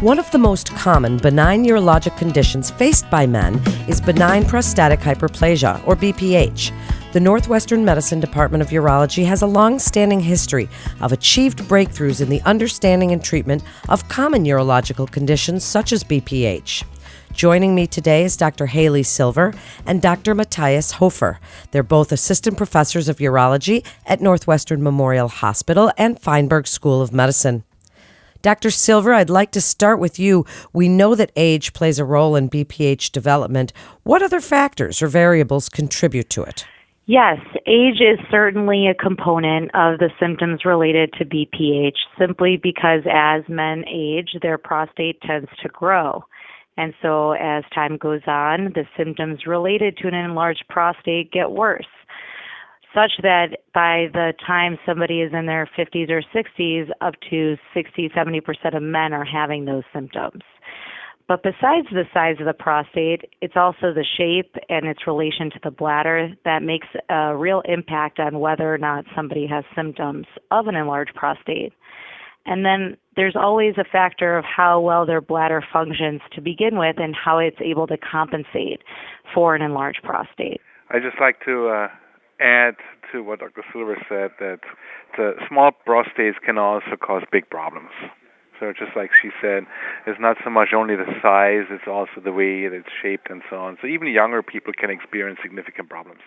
One of the most common benign urologic conditions faced by men is benign prostatic hyperplasia, or BPH. The Northwestern Medicine Department of Urology has a long standing history of achieved breakthroughs in the understanding and treatment of common urological conditions such as BPH. Joining me today is Dr. Hayley Silver and Dr. Matthias Hofer. They're both assistant professors of urology at Northwestern Memorial Hospital and Feinberg School of Medicine. Dr. Silver, I'd like to start with you. We know that age plays a role in BPH development. What other factors or variables contribute to it? Yes, age is certainly a component of the symptoms related to BPH simply because as men age, their prostate tends to grow. And so as time goes on, the symptoms related to an enlarged prostate get worse such that by the time somebody is in their 50s or 60s, up to 60, 70% of men are having those symptoms. But besides the size of the prostate, it's also the shape and its relation to the bladder that makes a real impact on whether or not somebody has symptoms of an enlarged prostate. And then there's always a factor of how well their bladder functions to begin with and how it's able to compensate for an enlarged prostate. I just like to uh, add to what Dr. Silver said that the small prostates can also cause big problems. So just like she said, it's not so much only the size, it's also the way that it's shaped and so on. So even younger people can experience significant problems.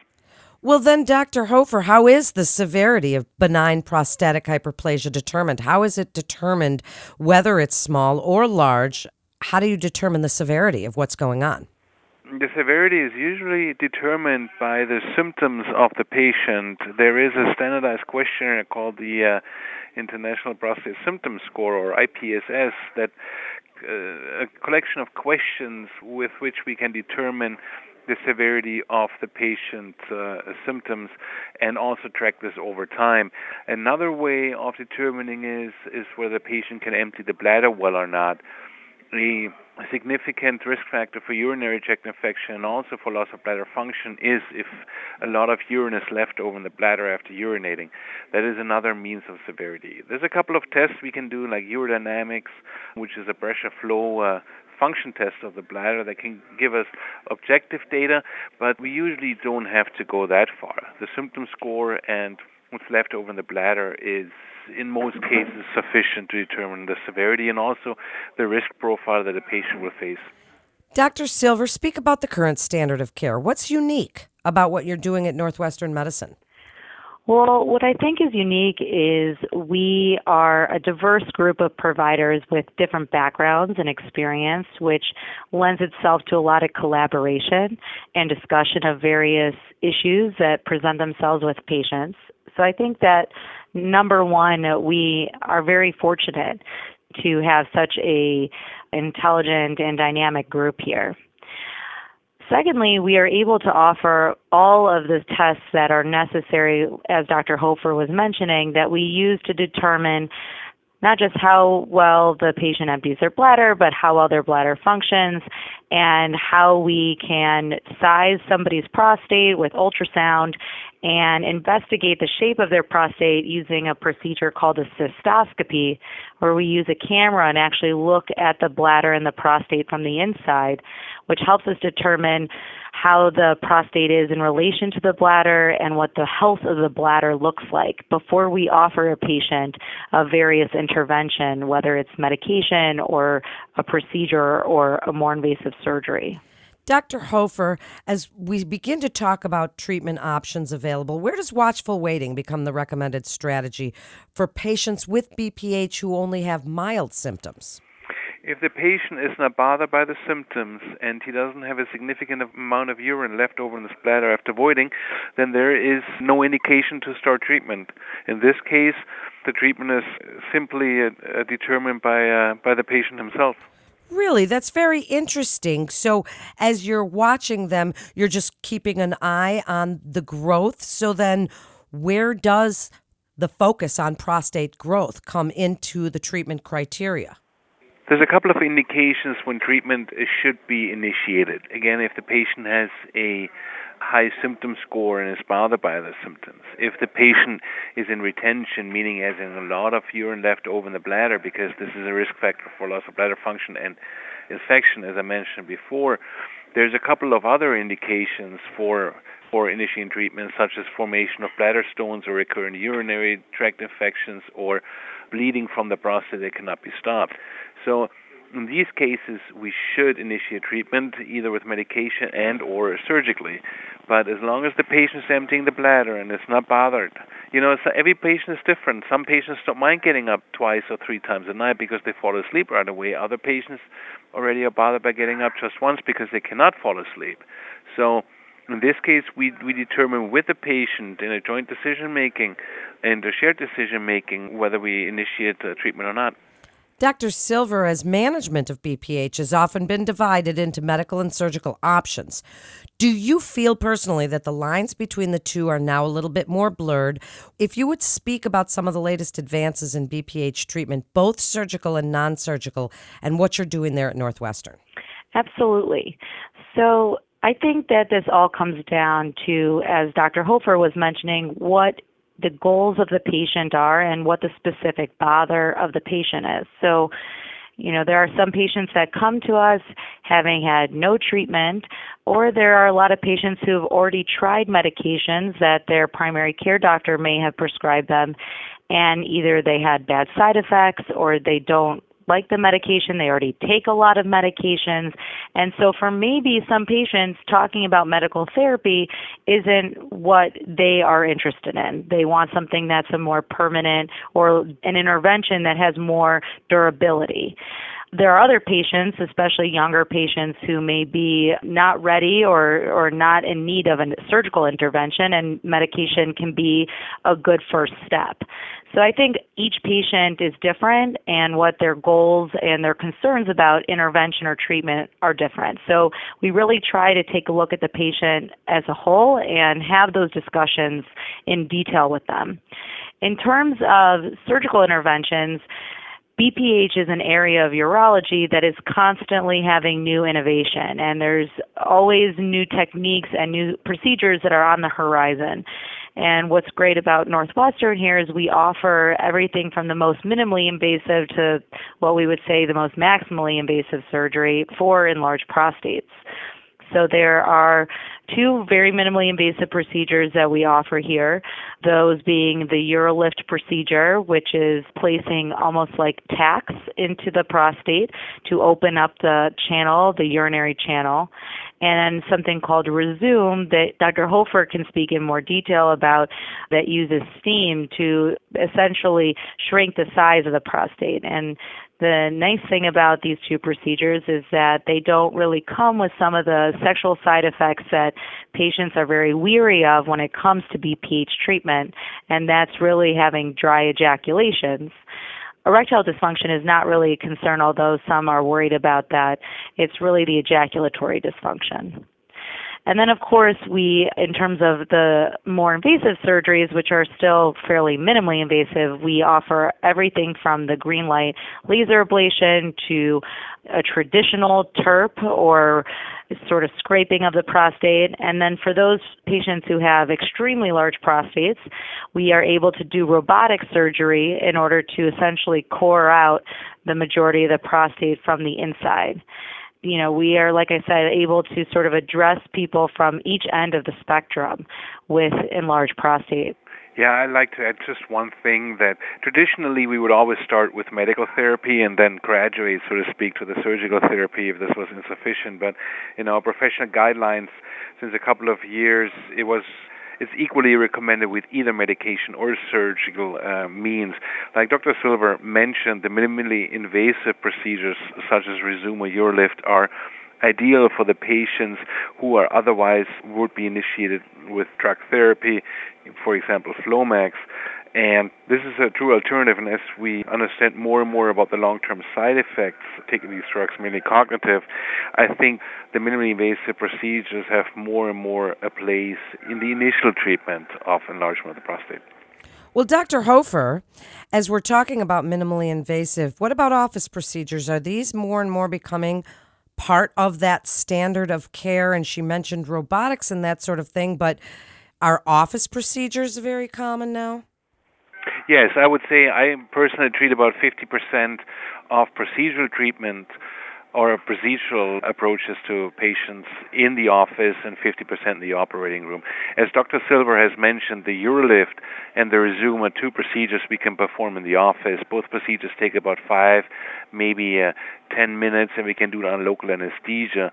Well, then, Dr. Hofer, how is the severity of benign prostatic hyperplasia determined? How is it determined whether it's small or large? How do you determine the severity of what's going on? The severity is usually determined by the symptoms of the patient. There is a standardized questionnaire called the uh, International Prostate Symptom Score, or IPSS, that uh, a collection of questions with which we can determine the severity of the patient's uh, symptoms and also track this over time. Another way of determining is is whether the patient can empty the bladder well or not a significant risk factor for urinary tract infection and also for loss of bladder function is if a lot of urine is left over in the bladder after urinating. That is another means of severity. There's a couple of tests we can do, like urodynamics, which is a pressure flow uh, function test of the bladder that can give us objective data, but we usually don't have to go that far. The symptom score and what's left over in the bladder is in most cases sufficient to determine the severity and also the risk profile that a patient will face. Dr. Silver, speak about the current standard of care. What's unique about what you're doing at Northwestern Medicine? Well, what I think is unique is we are a diverse group of providers with different backgrounds and experience, which lends itself to a lot of collaboration and discussion of various issues that present themselves with patients. So I think that number one, we are very fortunate to have such a intelligent and dynamic group here. Secondly, we are able to offer all of the tests that are necessary, as Dr. Hofer was mentioning, that we use to determine not just how well the patient empties their bladder, but how well their bladder functions and how we can size somebody's prostate with ultrasound and investigate the shape of their prostate using a procedure called a cystoscopy, where we use a camera and actually look at the bladder and the prostate from the inside, which helps us determine how the prostate is in relation to the bladder and what the health of the bladder looks like before we offer a patient a various intervention, whether it's medication or a procedure or a more invasive surgery. Dr. Hofer, as we begin to talk about treatment options available, where does watchful waiting become the recommended strategy for patients with BPH who only have mild symptoms? If the patient is not bothered by the symptoms and he doesn't have a significant amount of urine left over in the bladder after voiding, then there is no indication to start treatment. In this case, the treatment is simply uh, determined by uh, by the patient himself. Really, that's very interesting. So, as you're watching them, you're just keeping an eye on the growth. So, then where does the focus on prostate growth come into the treatment criteria? There's a couple of indications when treatment should be initiated. Again, if the patient has a high symptom score and is bothered by the symptoms. If the patient is in retention, meaning has a lot of urine left over in the bladder because this is a risk factor for loss of bladder function and infection, as I mentioned before, there's a couple of other indications for for initiating treatment, such as formation of bladder stones or recurrent urinary tract infections or bleeding from the prostate that cannot be stopped. So in these cases, we should initiate treatment either with medication and or surgically. But as long as the patient is emptying the bladder and is not bothered, you know, every patient is different. Some patients don't mind getting up twice or three times a night because they fall asleep right away. Other patients already are bothered by getting up just once because they cannot fall asleep. So in this case, we we determine with the patient in a joint decision making and a shared decision making whether we initiate treatment or not. Dr. Silver, as management of BPH has often been divided into medical and surgical options. Do you feel personally that the lines between the two are now a little bit more blurred? If you would speak about some of the latest advances in BPH treatment, both surgical and non surgical, and what you're doing there at Northwestern. Absolutely. So, I think that this all comes down to, as Dr. Hofer was mentioning, what the goals of the patient are and what the specific bother of the patient is. So, you know, there are some patients that come to us having had no treatment, or there are a lot of patients who have already tried medications that their primary care doctor may have prescribed them, and either they had bad side effects or they don't like the medication, they already take a lot of medications. And so, for maybe some patients, talking about medical therapy isn't what they are interested in. They want something that's a more permanent or an intervention that has more durability there are other patients, especially younger patients, who may be not ready or, or not in need of a surgical intervention, and medication can be a good first step. So I think each patient is different, and what their goals and their concerns about intervention or treatment are different. So we really try to take a look at the patient as a whole and have those discussions in detail with them. In terms of surgical interventions, BPH is an area of urology that is constantly having new innovation, and there's always new techniques and new procedures that are on the horizon. And what's great about Northwestern here is we offer everything from the most minimally invasive to what we would say the most maximally invasive surgery for enlarged prostates. So there are two very minimally invasive procedures that we offer here, those being the UroLift procedure, which is placing almost like tacks into the prostate to open up the channel, the urinary channel, and something called Rezum that Dr. Hofer can speak in more detail about that uses steam to essentially shrink the size of the prostate. And the nice thing about these two procedures is that they don't really come with some of the sexual side effects that patients are very weary of when it comes to BPH treatment, and that's really having dry ejaculations. Erectile dysfunction is not really a concern, although some are worried about that. It's really the ejaculatory dysfunction. And then, of course, we, in terms of the more invasive surgeries, which are still fairly minimally invasive, we offer everything from the green light laser ablation to a traditional TURP or sort of scraping of the prostate. And then for those patients who have extremely large prostates, we are able to do robotic surgery in order to essentially core out the majority of the prostate from the inside you know, we are, like I said, able to sort of address people from each end of the spectrum with enlarged prostate. Yeah, I'd like to add just one thing that traditionally we would always start with medical therapy and then graduate, so to speak, to the surgical therapy if this was insufficient. But in our professional guidelines, since a couple of years, it was it's equally recommended with either medication or surgical uh, means. Like Dr. Silver mentioned, the minimally invasive procedures such as Rezum or UroLift are ideal for the patients who are otherwise would be initiated with drug therapy, for example, Flomax. And this is a true alternative, and as we understand more and more about the long term side effects taking these drugs, mainly cognitive, I think the minimally invasive procedures have more and more a place in the initial treatment of enlargement of the prostate. Well, Dr. Hofer, as we're talking about minimally invasive, what about office procedures? Are these more and more becoming part of that standard of care? And she mentioned robotics and that sort of thing, but are office procedures very common now? Yes, I would say I personally treat about 50% of procedural treatment or procedural approaches to patients in the office and 50% in the operating room. As Dr. Silver has mentioned, the UroLift and the Rezūm are two procedures we can perform in the office. Both procedures take about five, maybe uh, 10 minutes, and we can do it on local anesthesia.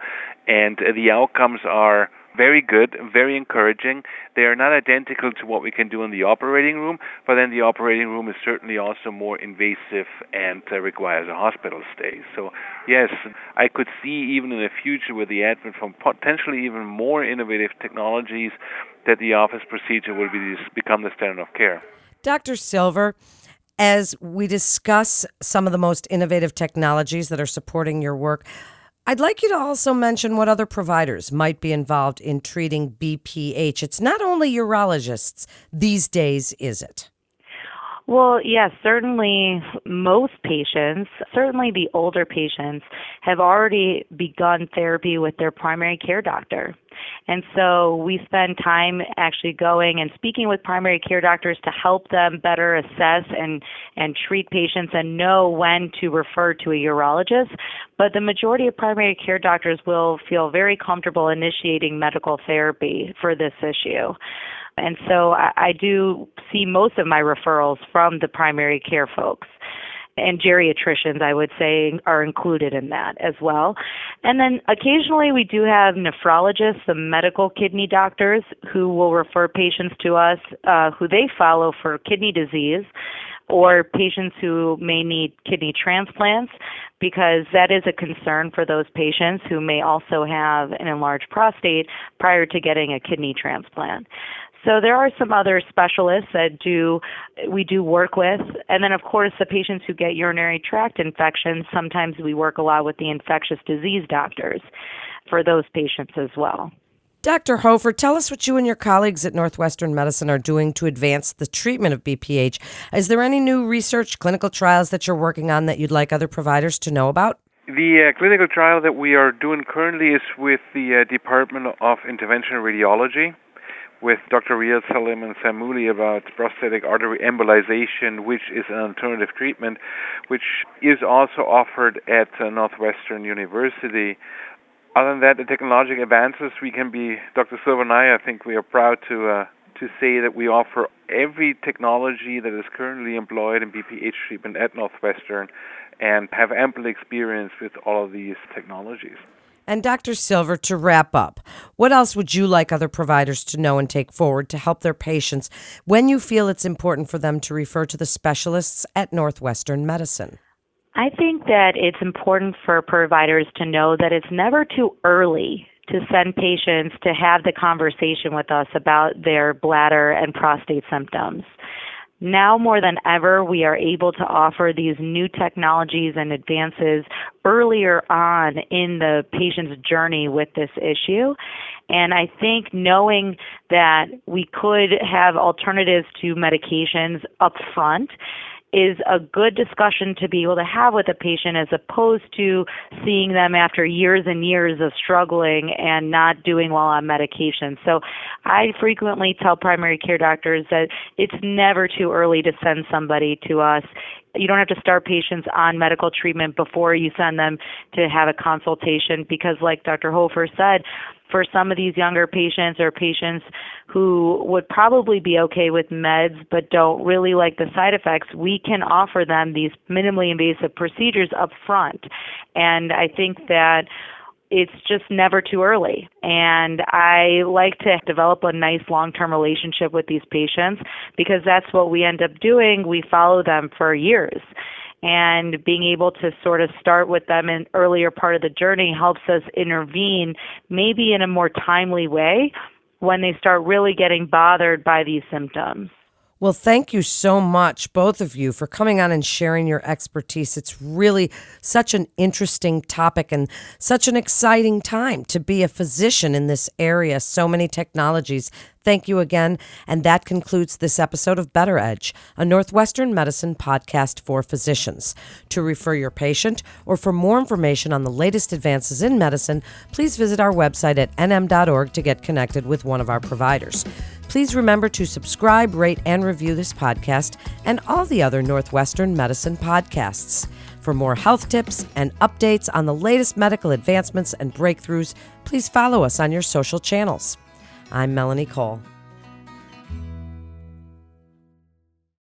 And uh, the outcomes are very good, very encouraging. They are not identical to what we can do in the operating room, but then the operating room is certainly also more invasive and uh, requires a hospital stay. So, yes, I could see even in the future with the advent from potentially even more innovative technologies that the office procedure will be become the standard of care. Dr. Silver, as we discuss some of the most innovative technologies that are supporting your work, I'd like you to also mention what other providers might be involved in treating BPH. It's not only urologists these days, is it? Well, yes, certainly most patients, certainly the older patients, have already begun therapy with their primary care doctor. And so we spend time actually going and speaking with primary care doctors to help them better assess and, and treat patients and know when to refer to a urologist. But the majority of primary care doctors will feel very comfortable initiating medical therapy for this issue. And so I, I do see most of my referrals from the primary care folks and geriatricians, I would say, are included in that as well. And then occasionally we do have nephrologists, the medical kidney doctors, who will refer patients to us uh, who they follow for kidney disease or patients who may need kidney transplants because that is a concern for those patients who may also have an enlarged prostate prior to getting a kidney transplant. So there are some other specialists that do we do work with, and then of course the patients who get urinary tract infections. Sometimes we work a lot with the infectious disease doctors for those patients as well. Dr. Hofer, tell us what you and your colleagues at Northwestern Medicine are doing to advance the treatment of BPH. Is there any new research, clinical trials that you're working on that you'd like other providers to know about? The uh, clinical trial that we are doing currently is with the uh, Department of Interventional Radiology with Dr. Riad Salem and Samuli about prostatic artery embolization, which is an alternative treatment, which is also offered at uh, Northwestern University. Other than that, the technological advances we can be, Dr. Silver and I, I think we are proud to uh, to say that we offer every technology that is currently employed in BPH treatment at Northwestern and have ample experience with all of these technologies. And Dr. Silver, to wrap up, what else would you like other providers to know and take forward to help their patients when you feel it's important for them to refer to the specialists at Northwestern Medicine? I think that it's important for providers to know that it's never too early to send patients to have the conversation with us about their bladder and prostate symptoms. Now more than ever, we are able to offer these new technologies and advances earlier on in the patient's journey with this issue. And I think knowing that we could have alternatives to medications up front is a good discussion to be able to have with a patient as opposed to seeing them after years and years of struggling and not doing well on medication. So I frequently tell primary care doctors that it's never too early to send somebody to us you don't have to start patients on medical treatment before you send them to have a consultation because like Dr. Hofer said, for some of these younger patients or patients who would probably be okay with meds but don't really like the side effects, we can offer them these minimally invasive procedures up front. And I think that it's just never too early. And I like to develop a nice long term relationship with these patients because that's what we end up doing. We follow them for years and being able to sort of start with them in earlier part of the journey helps us intervene maybe in a more timely way when they start really getting bothered by these symptoms. Well, thank you so much, both of you, for coming on and sharing your expertise. It's really such an interesting topic and such an exciting time to be a physician in this area. So many technologies. Thank you again. And that concludes this episode of Better Edge, a Northwestern medicine podcast for physicians. To refer your patient or for more information on the latest advances in medicine, please visit our website at nm.org to get connected with one of our providers. Please remember to subscribe, rate, and review this podcast and all the other Northwestern Medicine podcasts. For more health tips and updates on the latest medical advancements and breakthroughs, please follow us on your social channels. I'm Melanie Cole.